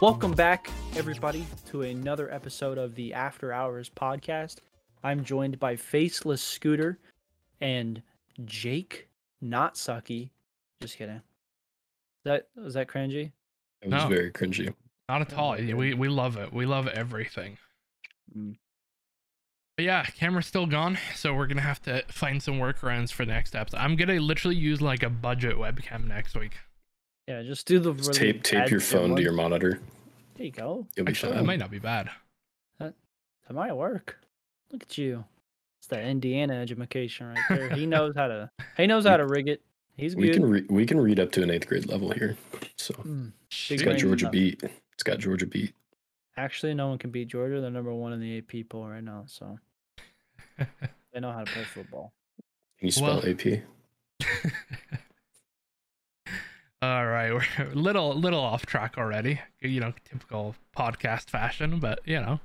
Welcome back, everybody, to another episode of the After Hours podcast. I'm joined by Faceless Scooter and Jake Not Sucky. Just kidding. Is that is that cringy? It was No. very cringy. Not at all. We we love it. We love everything. Mm. But yeah, camera's still gone, so we're gonna have to find some workarounds for next steps. I'm gonna literally use like a budget webcam next week. Yeah, just do the Just really tape tape your phone one. to your monitor. There you go. You'll be Actually, that might not be bad. That might work. Look at you. It's that Indiana education right there. He knows how to. He knows how to rig it. He's We can re- we can read up to an eighth grade level here. So Mm. it's Shoot. got Georgia enough. beat. It's got Georgia beat. Actually, no one can beat Georgia. They're number one in the AP poll right now, so they know how to play football. Can you spell Well- AP? All right, we're a little little off track already. You know, typical podcast fashion, but you know.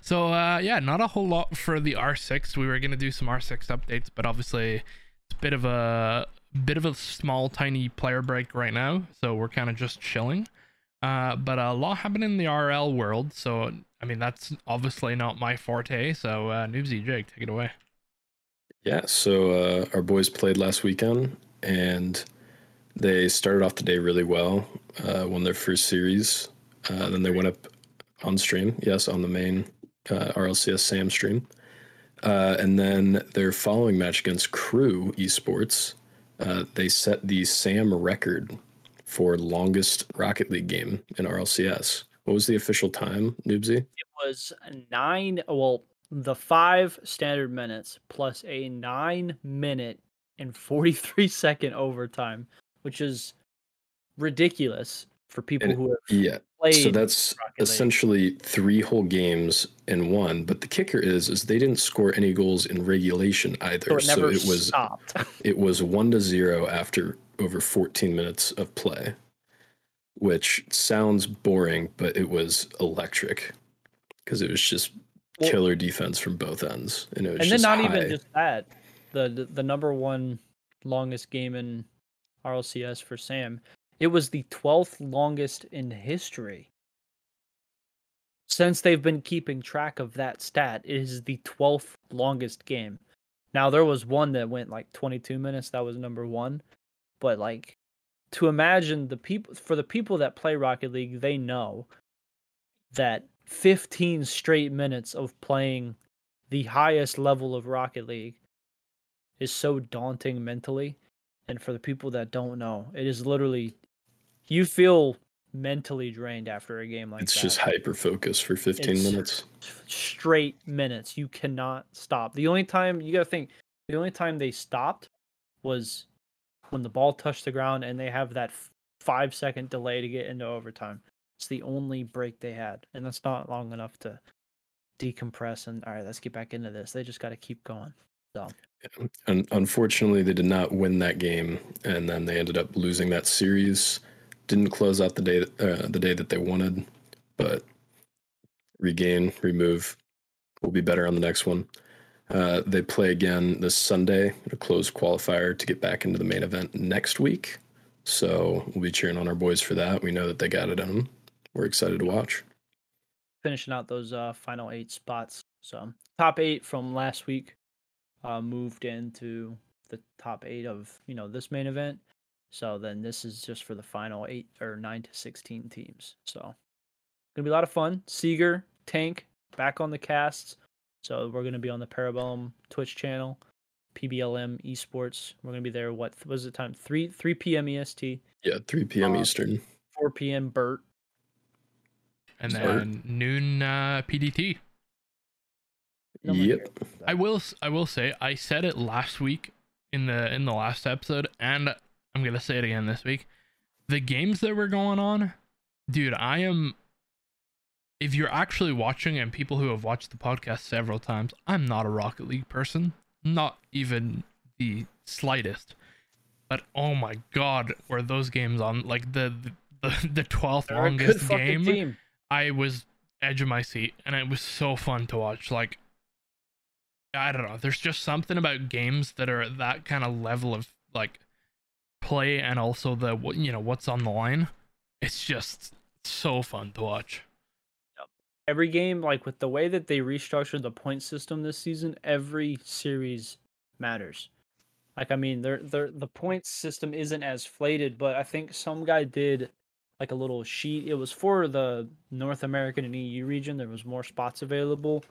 So uh yeah, not a whole lot for the R6. We were gonna do some R6 updates, but obviously it's a bit of a bit of a small tiny player break right now, so we're kind of just chilling. Uh, but a lot happened in the RL world, so I mean that's obviously not my forte. So uh, Noobsie Jake, take it away. Yeah. So uh, our boys played last weekend, and they started off the day really well. Uh, won their first series. Uh, then they went up on stream. Yes, on the main uh, RLCS Sam stream. Uh, and then their following match against KRÜ Esports, uh, they set the Sam record for longest Rocket League game in RLCS. What was the official time, Noobsie? It was nine. Well, the five standard minutes plus a nine minute and forty three second overtime, which is ridiculous for people And- who have Yeah. played. So that's essentially three whole games in one. But the kicker is, is they didn't score any goals in regulation either. so it So it was stopped. it was one to zero after over 14 minutes of play, which sounds boring, but it was electric because it was just Well- killer defense from both ends, and it was and then not high. even just that. The, the the number one longest game in RLCS for Sam. It was the twelfth longest in history. Since they've been keeping track of that stat, it is the twelfth longest game. Now there was one that went like twenty two minutes. That was number one, but like to imagine the people for the people that play Rocket League, they know that 15 straight minutes of playing the highest level of Rocket League is so daunting mentally. And for the people that don't know, it is literally you feel mentally drained after a game like that. it's that. just hyper focus for 15 It's- minutes. straight minutes. You cannot stop. The only time you gotta think, the only time they stopped was when the ball touched the ground and they have that f- five second delay to get into overtime. It's the only break they had, and that's not long enough to decompress and all right, let's get back into this. They just got to keep going. So Un- unfortunately, they did not win that game, and then they ended up losing that series. Didn't close out the day uh, the day that they wanted, but regain, remove. will be better on the next one. Uh, they play again this Sunday, a closed qualifier to get back into the main event next week. So we'll be cheering on our boys for that. We know that they got it in them. We're excited to watch. finishing out those uh, final eight spots. So top eight from last week uh, moved into the top eight of you know this main event. So then this is just for the final eight or nine to sixteen teams. So gonna be a lot of fun. Seeger, Tank, back on the casts. So we're gonna be on the Parabellum Twitch channel, PBLM Esports. We're gonna be there. What was the time? Three three p.m. EST, Yeah, 3 p.m. Uh, Eastern. four p.m. Burt. And Sorry. then noon uh, PDT. No Yep. cares about that. I will s- I will say I said it last week in the in the last episode and I'm going to say it again this week. The games that were going on, dude, I am if you're actually watching and people who have watched the podcast several times, I'm not a Rocket League person, not even the slightest. But oh my god, were those games on like the the, the 12th They're a good longest game? team. I was edge of my seat and it was so fun to watch. Like I don't know, there's just something about games that are at that kind of level of like play and also the you know what's on the line. It's just so fun to watch. Every game, like with the way that they restructured the point system this season, every series matters. Like I mean, they're, they're, the point system isn't as flated, but I think some guy did like a little sheet. It was for the North American and EU region. There was more spots available.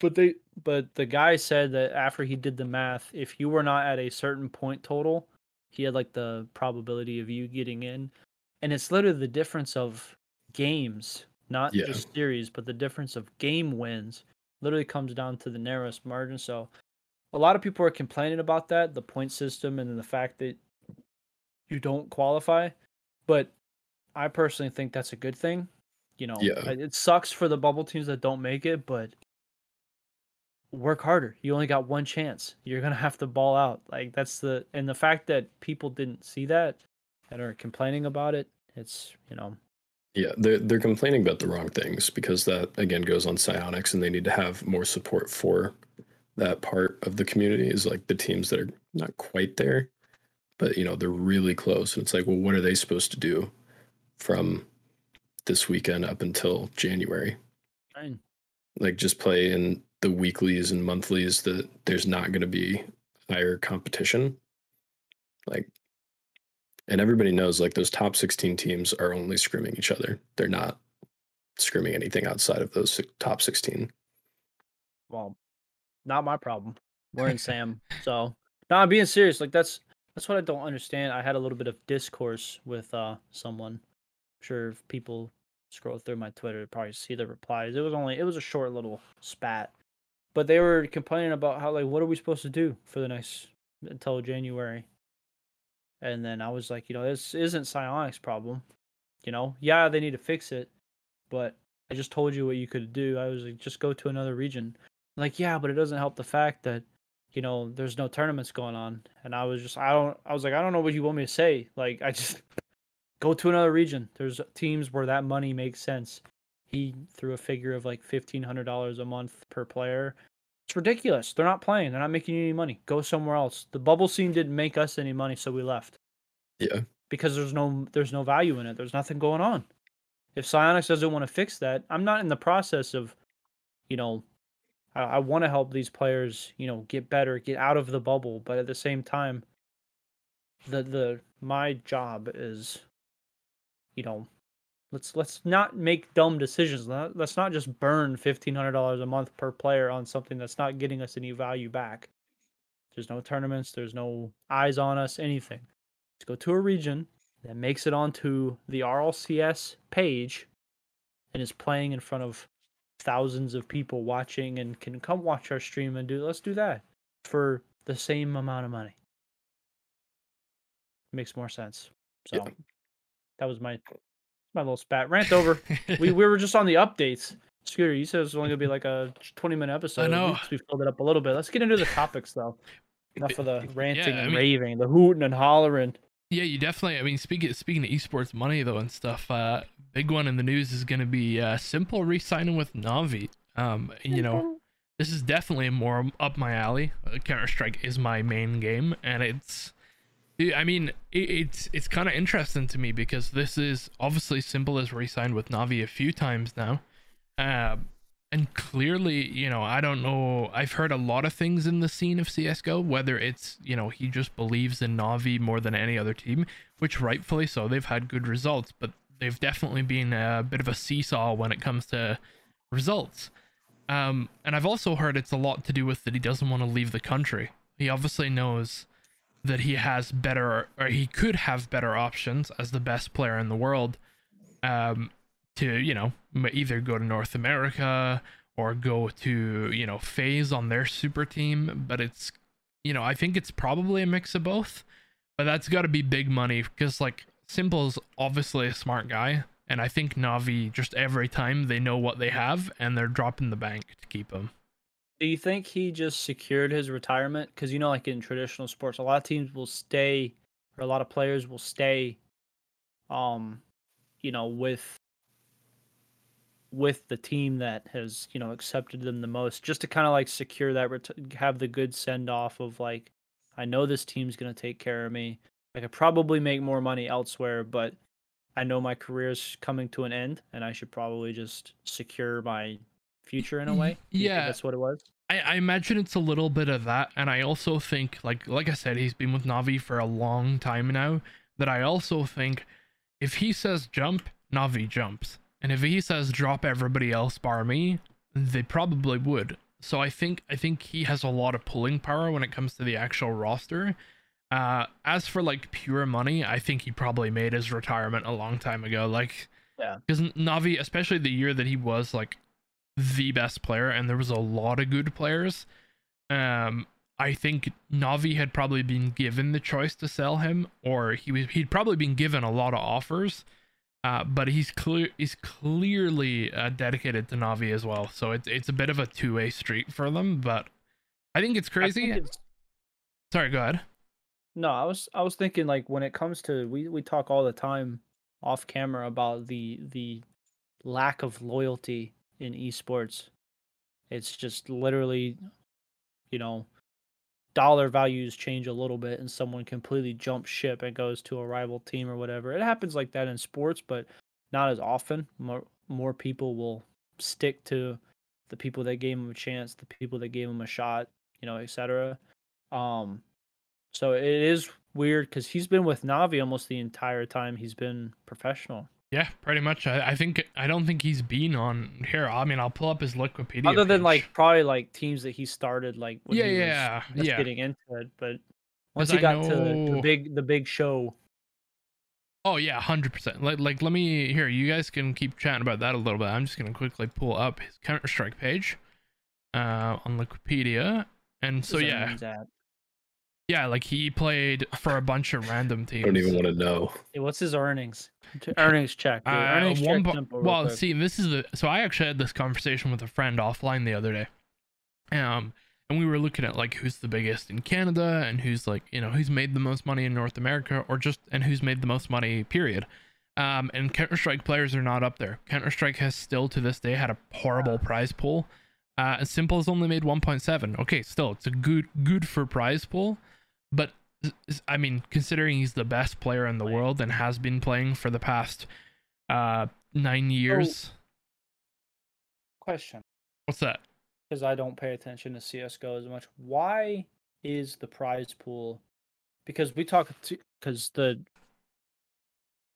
But they but the guy said that after he did the math, if you were not at a certain point total, he had like the probability of you getting in. And it's literally the difference of games, not Yeah. just series, but the difference of game wins literally comes down to the narrowest margin. So a lot of people are complaining about that, the point system and the fact that you don't qualify. But I personally think that's a good thing. You know, Yeah. it sucks for the bubble teams that don't make it, but work harder. You only got one chance. You're gonna have to ball out. Like that's the and the fact that people didn't see that and are complaining about it. It's you know Yeah, they're they're complaining about the wrong things because that again goes on Psyonix, and they need to have more support for that part of the community. Is like the teams that are not quite there, but you know they're really close, and it's like, well, what are they supposed to do from this weekend up until January? fine. Like just play in the weeklies and monthlies that there's not going to be higher competition. Like, and everybody knows like those top 16 teams are only scrimming each other. They're not scrimming anything outside of those top 16. well, not my problem. We're in Sam. So no, I'm being serious. Like that's that's what I don't understand. I had a little bit of discourse with uh someone. I'm sure if people scroll through my Twitter, probably see the replies. It was only it was a short little spat. But they were complaining about how like what are we supposed to do for the next until January? And then I was like, you know, this isn't Psyonix' problem. You know, yeah, they need to fix it, but I just told you what you could do. I was like, just go to another region. Like, yeah, but it doesn't help the fact that, you know, there's no tournaments going on. And I was just, I don't, I was like, I don't know what you want me to say. Like, I just go to another region. There's teams where that money makes sense. He threw a figure of like fifteen hundred dollars a month per player. It's ridiculous. They're not playing. They're not making you any money. Go somewhere else. The bubble scene didn't make us any money, so we left Yeah. because there's no there's no value in it. There's nothing going on. If Psyonix doesn't want to fix that, I'm not in the process of, you know, I, I want to help these players, you know, get better, get out of the bubble, but at the same time, the the my job is, you know, let's let's not make dumb decisions. Let- Let's not just burn fifteen hundred dollars a month per player on something that's not getting us any value back. There's no tournaments. There's no eyes on us. Anything. Let's go to a region that makes it onto the RLCS page and is playing in front of thousands of people watching and can come watch our stream and do let's do that for the same amount of money. Makes more sense. So Yeah. that was my my little spat rant over. we we were just on the updates. Scooter, you said it was only gonna be like a twenty minute episode. At know. We filled it up a little bit. Let's get into the topics though. Enough of the ranting I and mean- raving, the hooting and hollering. Yeah, you definitely. I mean, speaking speaking of esports money though and stuff, uh, big one in the news is to be uh, s1mple re-signing with Navi. Um, and, you know, this is definitely more up my alley. Uh, Counter Strike is my main game, and it's. I mean, it, it's it's kind of interesting to me because this is obviously s1mple has re-signed with Navi a few times now, uh, and clearly, you know, I don't know. I've heard a lot of things in the scene of CS:GO. Whether it's you know he just believes in Navi more than any other team, which rightfully so. They've had good results, but they've definitely been a bit of a seesaw when it comes to results. Um, and I've also heard it's a lot to do with that he doesn't want to leave the country. He obviously knows that he has better, or he could have better options as the best player in the world. Um, to you know either go to North America or go to you know FaZe on their super team but it's you know I think it's probably a mix of both but that's got to be big money because like s1mple's obviously a smart guy and I think Navi just every time they know what they have and they're dropping the bank to keep him Do you think he just secured his retirement? Because you know, like in traditional sports, a lot of teams will stay, or a lot of players will stay, um, you know, with with the team that has you know accepted them the most, just to kind of like secure that, ret- have the good send off of like, I know this team's gonna take care of me. I could probably make more money elsewhere, but I know my career is coming to an end, and I should probably just secure my future in a way. You think Yeah. that's what it was. I, I imagine it's a little bit of that, and I also think, like like I said, he's been with Navi for a long time now. That I also think, if he says jump, Navi jumps, and if he says drop everybody else bar me, they probably would. So I think I think he has a lot of pulling power when it comes to the actual roster. Uh, as for like pure money, I think he probably made his retirement a long time ago. Like, Yeah. because Navi, especially the year that he was like the best player, and there was a lot of good players. Um, I think Navi had probably been given the choice to sell him, or he was he'd probably been given a lot of offers. Uh, but he's clear he's clearly uh, dedicated to Navi as well, so it's it's a bit of a two way street for them. But I think it's crazy. think it's- Sorry, go ahead. No, I was I was thinking like when it comes to we we talk all the time off camera about the the lack of loyalty in esports. It's just literally you know dollar values change a little bit and someone completely jumps ship and goes to a rival team or whatever. It happens like that in sports, but not as often. More more people will stick to the people that gave them a chance, the people that gave them a shot, you know, etc. Um so it is weird because he's been with Navi almost the entire time he's been professional. Yeah, pretty much. I, I think I don't think he's been on here. I mean, I'll pull up his Wikipedia. Other than page. like probably like teams that he started like when Yeah, he yeah, yeah. getting into it. But once he I got to the know- big the big show, Oh yeah, hundred percent. Like like let me here. You guys can keep chatting about that a little bit. I'm just gonna quickly pull up his Counter Strike page, uh, on Wikipedia. And so yeah. Yeah, like he played for a bunch of random teams. I don't even want to know. Hey, what's his earnings? Earnings check. Uh, earnings one check po- well, quick. see, this is the so I actually had this conversation with a friend offline the other day, um, and we were looking at like who's the biggest in Canada and who's like you know who's made the most money in North America or just and who's made the most money. Period. Um, and Counter Strike players are not up there. Counter Strike has still to this day had a horrible prize pool. Uh, and s1mple has only made 1.7. Okay, still it's a good good for prize pool, but I mean, considering he's the best player in the world and has been playing for the past uh nine years. question What's that? because I don't pay attention to CS:GO as much. Why is the prize pool? Because we talk because the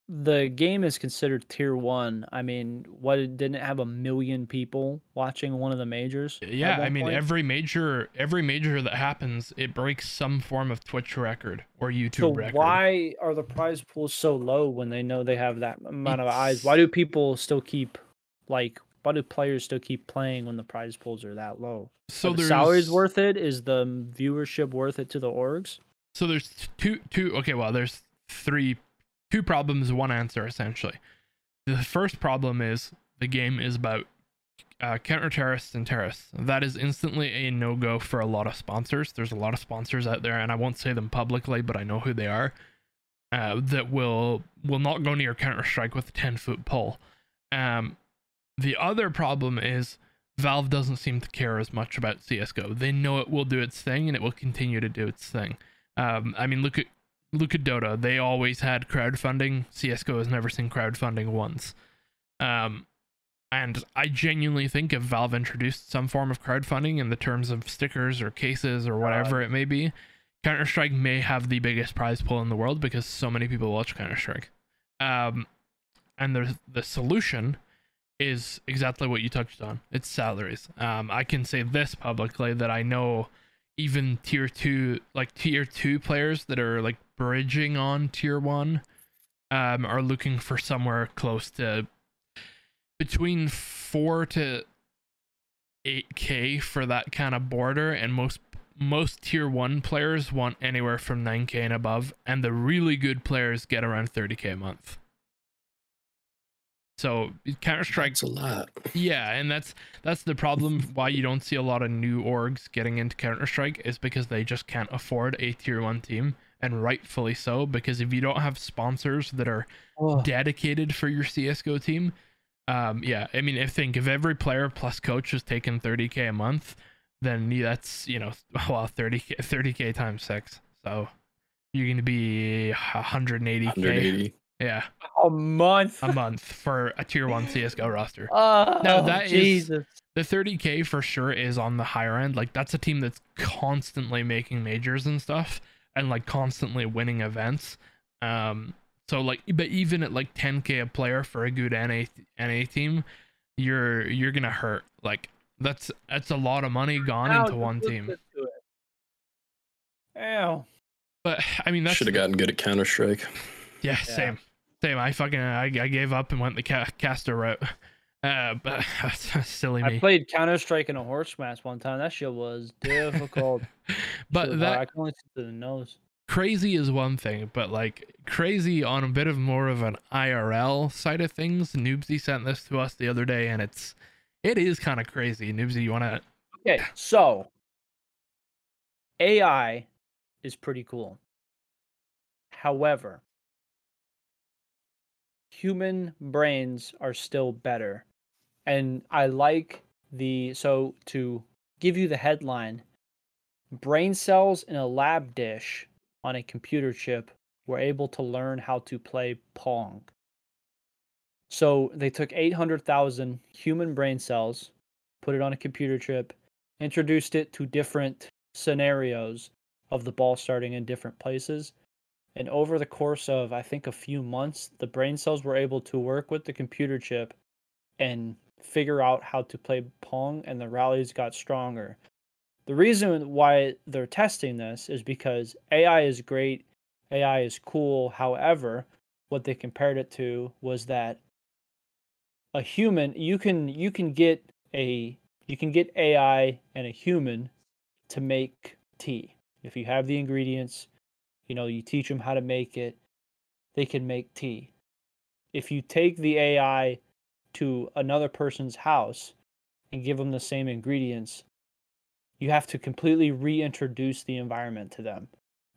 the game is considered tier one. I mean, what didn't it have a million people watching one of the majors? Yeah, I mean point? every major every major that happens, it breaks some form of Twitch record or YouTube So record. why are the prize pools so low when they know they have that amount of eyes? Why do people still keep like? Why do players still keep playing when the prize pools are that low? so Are the there's salaries worth it? Is the viewership worth it to the orgs? So there's two two okay, well there's three two problems, one answer essentially. The first problem is the game is about uh, counter terrorists and terrorists. That is instantly a no go for a lot of sponsors. There's a lot of sponsors out there, and I won't say them publicly, but I know who they are. Uh, that will will not go near Counter Strike with a ten foot pole. Um, the other problem is Valve doesn't seem to care as much about CS:GO. They know it will do its thing, and it will continue to do its thing. Um, I mean, look at look Dota. They always had crowdfunding. CS:GO has never seen crowdfunding once. Um, and I genuinely think if Valve introduced some form of crowdfunding in the terms of stickers or cases or whatever it may be, Counter Strike may have the biggest prize pool in the world because so many people watch Counter Strike. Um, and the the solution is exactly what you touched on. It's salaries. Um, I can say this publicly that I know even tier two, like tier two players that are like bridging on tier one, um, are looking for somewhere close to between four to eight k for that kind of border, and most most tier one players want anywhere from nine k and above, and the really good players get around thirty k a month. So Counter Strike That's a lot. yeah, and that's that's the problem why you don't see a lot of new orgs getting into Counter Strike is because they just can't afford a tier one team, and rightfully so. Because if you don't have sponsors that are dedicated for your CS:GO team, um, yeah, I mean, if think if every player plus coach is taking 30k a month, then that's you know, well, 30k 30k times six, so you're gonna be 180k. 180. Yeah, A month. a month for a tier one CS:GO roster. Oh, No, that is- Jesus. The 30k for sure is on the higher end. Like that's a team that's constantly making majors and stuff, and like constantly winning events. Um, so like, but even at like 10k a player for a good NA NA team, you're you're gonna hurt. Like that's that's a lot of money gone Ow, into one team. to. Ow. But I mean, that's Should have gotten good at Counter Strike. Yeah, Yeah. same, same. I fucking I, I gave up and went the ca- caster route. Uh, but that's silly I played Counter Strike in a horse match one time. That shit was difficult. but was that hard. I can only see to the nose. crazy is one thing, but like crazy on a bit of more of an IRL side of things. Noobsie sent this to us the other day, and it's it is kind of crazy. Noobsie, you want to? Okay, so AI is pretty cool. However, human brains are still better. And I like the so to give you the headline brain cells in a lab dish on a computer chip were able to learn how to play Pong. So they took 800,000 human brain cells, put it on a computer chip, introduced it to different scenarios of the ball starting in different places. And over the course of, I think, a few months, the brain cells were able to work with the computer chip and figure out how to play Pong, and the rallies got stronger. The reason why they're testing this is because AI is great, AI is cool. However, what they compared it to was that a human you can you can get a you can get AI and a human to make tea. If you have the ingredients, you know, you teach them how to make it, they can make tea. If you take the AI to another person's house and give them the same ingredients, you have to completely reintroduce the environment to them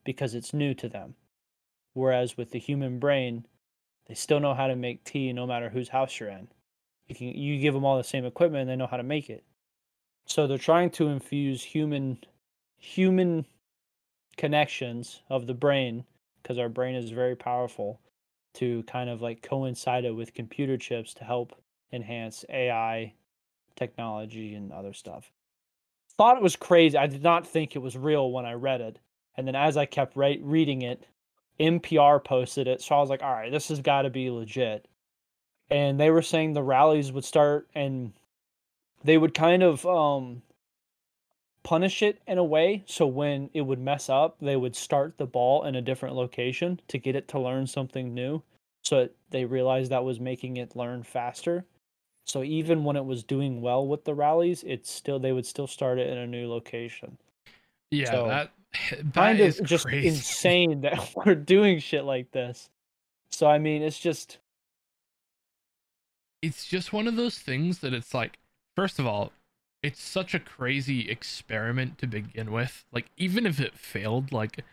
because it's new to them. Whereas with the human brain, they still know how to make tea no matter whose house you're in. You can you give them all the same equipment and they know how to make it. So they're trying to infuse human human connections of the brain because our brain is very powerful to kind of like coincide it with computer chips to help enhance AI technology and other stuff. Thought it was crazy. I did not think it was real when I read it. And then as I kept re- reading it, NPR posted it. So I was like, all right, this has got to be legit. And they were saying the rallies would start and they would kind of um punish it in a way so when it would mess up they would start the ball in a different location to get it to learn something new so it- they realized that was making it learn faster. So even when it was doing well with the rallies it's still they would still start it in a new location. Yeah, So, that that kind is of just crazy. insane that we're doing shit like this. So i mean it's just it's just one of those things that it's like first of all it's such a crazy experiment to begin with like even if it failed like it's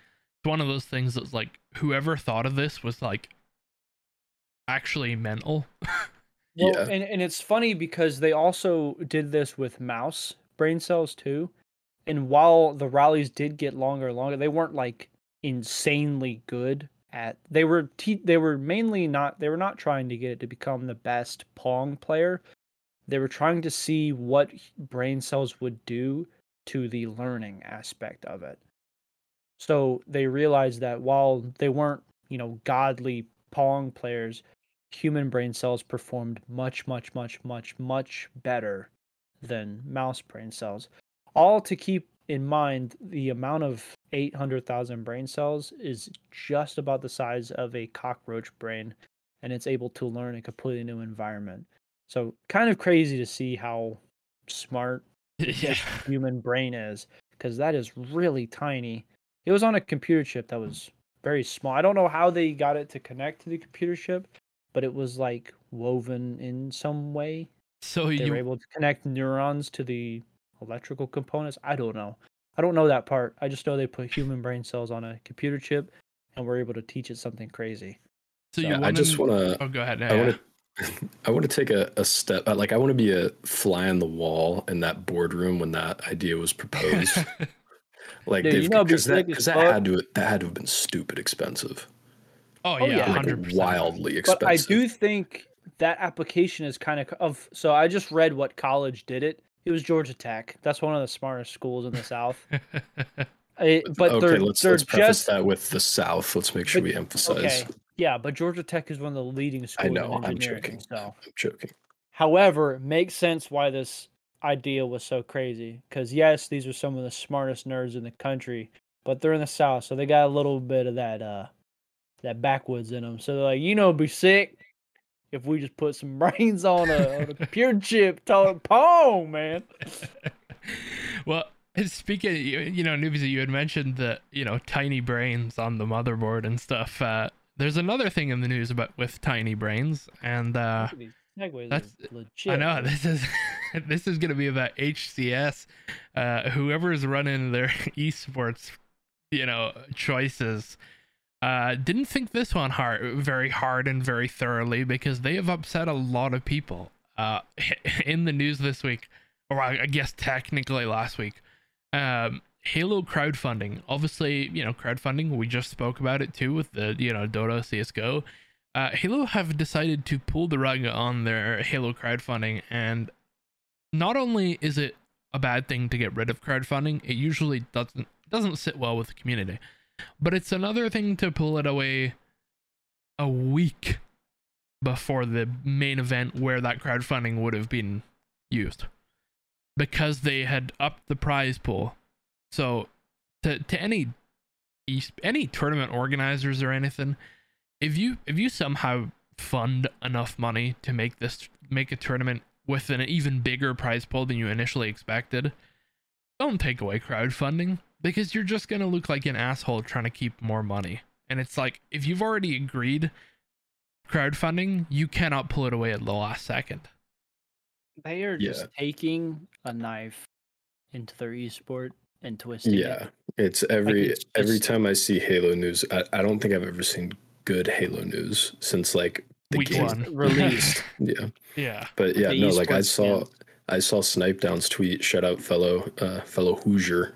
one of those things that's like whoever thought of this was like actually mental Well, Yeah. and, and it's funny because they also did this with mouse brain cells too. And while the rallies did get longer and longer, they weren't like insanely good at. They were te- they were mainly not they were not trying to get it to become the best Pong player. They were trying to see what brain cells would do to the learning aspect of it. So they realized that while they weren't, you know, godly Pong players, human brain cells performed much, much, much, much, much better than mouse brain cells. All to keep in mind the amount of 800,000 brain cells is just about the size of a cockroach brain, and it's able to learn a completely new environment. So, kind of crazy to see how smart yeah human brain is because that is really tiny. It was on a computer chip that was very small. I don't know how they got it to connect to the computer chip, but it was like woven in some way. so They you were able to connect neurons to the electrical components. I don't know. I don't know that part. I just know they put human brain cells on a computer chip and were able to teach it something crazy. so you Yeah, I just want to. oh go ahead I yeah. want to. I want to take a, a step. uh, Like I want to be a fly on the wall in that boardroom when that idea was proposed. like, Dude, you know, because that, sick that had to that had to have been stupid expensive. Oh, Oh, yeah, yeah. like 100%. wildly expensive. But I do think that application is kind of of. So I just read what college did it. It was Georgia Tech. That's one of the smartest schools in the South. It- but okay, they're let's they're let's preface just that with the South. Let's make sure But- we emphasize. okay. Yeah, but Georgia Tech is one of the leading schools I know, I'm joking. So, I'm joking. however, it makes sense why this idea was so crazy. Because yes, these are some of the smartest nerds in the country, but they're in the South, so they got a little bit of that uh that backwoods in them. So they're like, you know, it'd be sick if we just put some brains on a, on a pure chip. It, pong, man. well, speaking, you you know, Noobsie, you had mentioned the you know tiny brains on the motherboard and stuff. Uh, there's another thing in the news about with tiny brains, and uh, Look at these segues are that's- legit. I know this is this is gonna be about HCS. Uh, is running their esports, you know, choices. Uh, didn't think this one hard, very hard and very thoroughly because they have upset a lot of people. Uh, in the news this week, or I I guess technically last week. Um, Halo crowdfunding. Obviously, you know, crowdfunding. We just spoke about it too with the you know Dota CS:GO. Uh, Halo have decided to pull the rug on their Halo crowdfunding, and not only is it a bad thing to get rid of crowdfunding, it usually doesn't doesn't sit well with the community, but it's another thing to pull it away a week before the main event where that crowdfunding would have been used because they had upped the prize pool. So to to any any tournament organizers or anything, if you if you somehow fund enough money to make this make a tournament with an even bigger prize pool than you initially expected, don't take away crowdfunding because you're just gonna look like an asshole trying to keep more money. And it's like if you've already agreed crowdfunding, you cannot pull it away at the last second. They are Yeah. just taking a knife into their esport and twisting Yeah, it. it's every it's every time I see Halo news, I, I don't think I've ever seen good Halo news since like the Week game. one. Released. Yeah, Yeah. but yeah, the no, like I saw scam. I saw Snip3down's tweet. Shout out fellow uh, fellow Hoosier.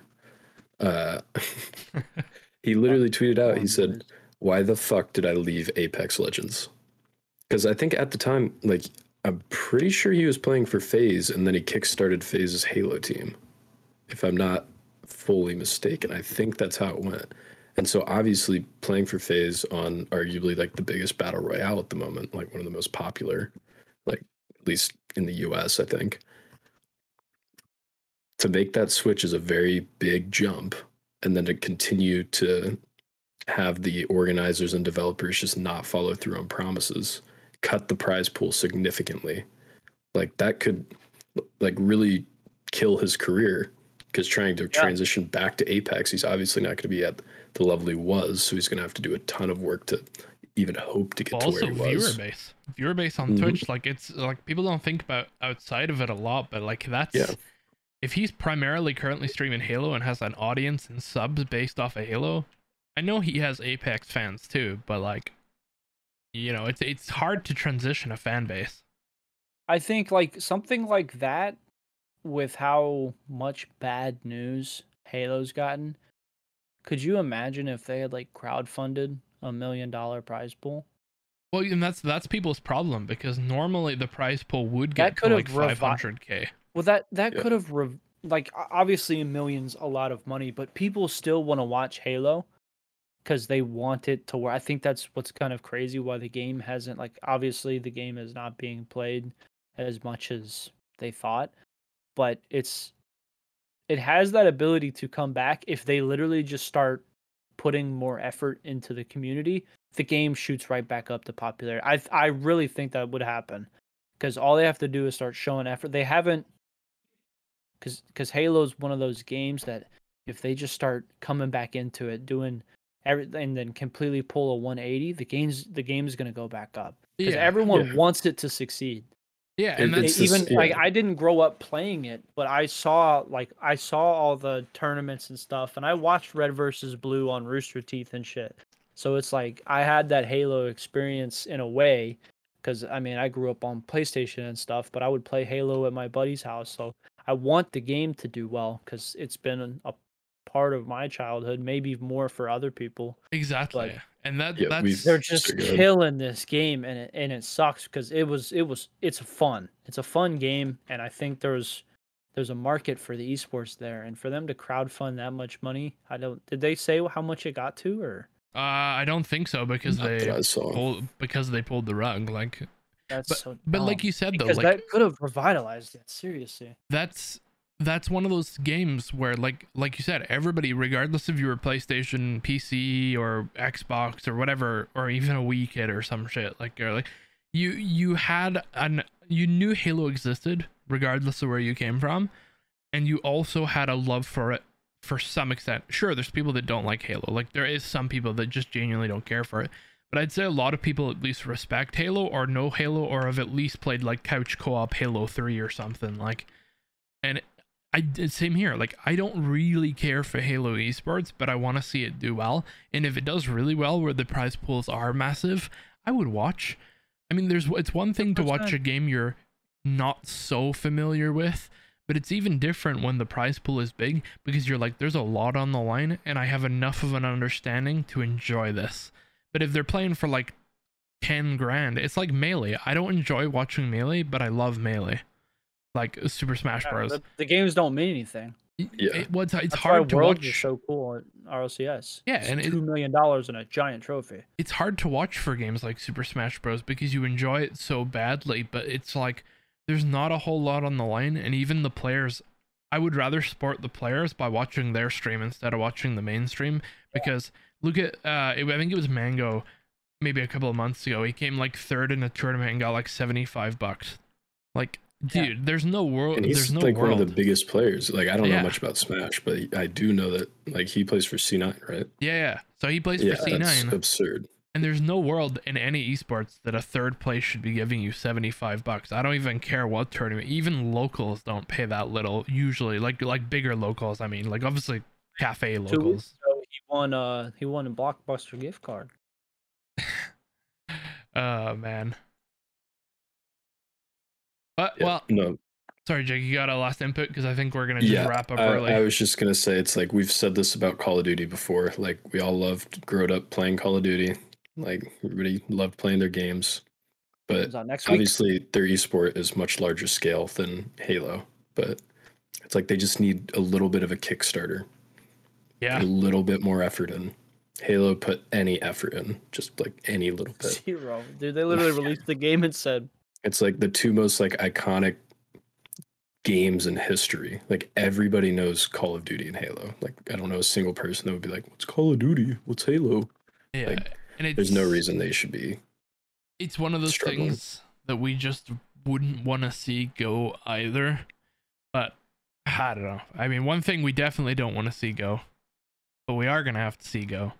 Uh, he literally tweeted out. He said, why the fuck did I leave Apex Legends? Because I think at the time, like, I'm pretty sure he was playing for FaZe, and then he kickstarted FaZe's Halo team. If I'm not fully mistaken, I think that's how it went. And so, obviously, playing for FaZe on arguably like the biggest battle royale at the moment, like one of the most popular, like at least in the US, I think. To make that switch is a very big jump, and then to continue to have the organizers and developers just not follow through on promises, cut the prize pool significantly. Like that could like really kill his career because trying to Yeah. transition back to Apex, he's obviously not going to be at the level he was, so he's going to have to do a ton of work to even hope to get Well, to also where he viewer was. base viewer base on Mhm. twitch like it's like people don't think about outside of it a lot but like that's Yeah. if he's primarily currently streaming halo and has an audience and subs based off of halo i know he has apex fans too but like you know it's it's hard to transition a fan base I think like something like that with how much bad news Halo's gotten. Could you imagine if they had like crowdfunded a million dollar prize pool? well and that's that's people's problem because normally the prize pool would That get to could like have 500k Well, that that Yeah. could have rev- like obviously a million's a lot of money, but people still want to watch Halo because they want it to where I think that's what's kind of crazy why the game hasn't like obviously the game is not being played as much as they thought, but it's it has that ability to come back if they literally just start putting more effort into the community. The game shoots right back up to popularity. I I really think that would happen because all they have to do is start showing effort. They haven't because because Halo's one of those games that if they just start coming back into it, doing everything, and then completely pull a 180, the game's the game's gonna go back up because Yeah, everyone yeah. wants it to succeed. Yeah and They that's even just- like yeah. I didn't grow up playing it, but I saw like I saw all the tournaments and stuff, and I watched Red versus Blue on Rooster Teeth and shit. So it's like I had that Halo experience in a way, because I mean I grew up on PlayStation and stuff, but I would play Halo at my buddy's house. So I want the game to do well because it's been a part of my childhood, maybe more for other people. exactly and that Yeah, that's They're just So killing this game, and it and it sucks because it was it was it's fun. It's a fun game, and I think there's there's a market for the esports there, and for them to crowdfund that much money, I don't. Did they say how much it got to, or uh, I don't think so because Not they pulled because they pulled the rug. Like, that's but so? but like you said though, like that could have revitalized it. Seriously, that's that's one of those games where like like you said everybody regardless if you were playstation pc or xbox or whatever or even a wii kid or some shit like or like you you had an you knew halo existed regardless of where you came from and you also had a love for it for some extent. Sure there's people that don't like halo. Like there is some people that just genuinely don't care for it. But i'd say a lot of people at least respect halo or know halo or have at least played like couch co-op halo 3 or something like and I did same here. Like I don't really care for Halo esports, but I want to see it do well. And if it does really well, where the prize pools are massive, I would watch. I mean, there's it's one thing to watch a game you're not so familiar with, but it's even different when the prize pool is big because you're like, there's a lot on the line, and I have enough of an understanding to enjoy this. But if they're playing for like ten grand, it's like melee. I don't enjoy watching melee, but I love melee, like Super Smash Yeah, Bros. the, the games don't mean anything. Y- Yeah. it, well, it's, it's That's hard why to Worlds watch. is so cool at RLCS. Yeah, It's and it- two million dollars and a giant trophy. it's hard to watch for games like Super Smash Bros. because you enjoy it so badly, but it's like there's not a whole lot on the line, and even the players. I would rather support the players by watching their stream instead of watching the mainstream because look at uh, it, I think it was Mang0, maybe a couple of months ago. He came like third in a tournament and got like seventy five bucks. Like, Yeah. dude, there's no world. And he's There's no like world. one of the biggest players. Like I don't Yeah. know much about Smash, but I do know that like he plays for C9, right? yeah, yeah. So he plays yeah, for C that's nine. absurd. And there's no world in any esports that a third place should be giving you 75 bucks. I don't even care what tournament. Even locals don't pay that little usually. Like like bigger locals, I mean. Like obviously cafe locals. ago, he won. Uh, he won a blockbuster gift card. Oh man. But Yeah, well, no, sorry Jake, you got a last input because I think we're gonna just yeah. wrap up I, early. I was just gonna say it's like we've said this about Call of Duty before. Like we all loved, growed up playing Call of Duty. Like everybody loved playing their games, but Comes out week. obviously their esport is much larger scale than Halo. But it's like they just need a little bit of a Kickstarter, yeah. a little bit more effort in. Halo put any effort in, just like any little bit. Zero, dude. They literally released the game and said, It's like the two most like iconic games in history. Like everybody knows Call of Duty and Halo. Like I don't know a single person that would be like, "What's Call of Duty? What's Halo?" Yeah. like, and it's There's no reason they should be. it's one of those struggling. things that we just wouldn't want to see go either. But I don't know. I mean, one thing we definitely don't want to see go, but we are gonna have to see go,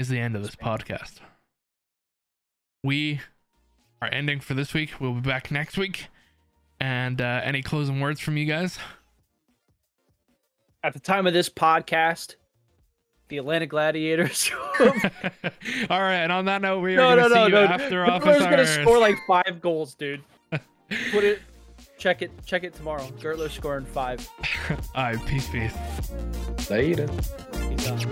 is the end of this podcast. We our ending for this week. We'll be back next week. And uh, any closing words from you guys? At the time of this podcast, the Atlanta Gladiators. All right, and on that note, we no, are no, no, no, after office. Gertler's gonna score like five goals, dude. Put it, check it, check it tomorrow. Gertler scoring five. All right, peace, peace. Later. Peace out.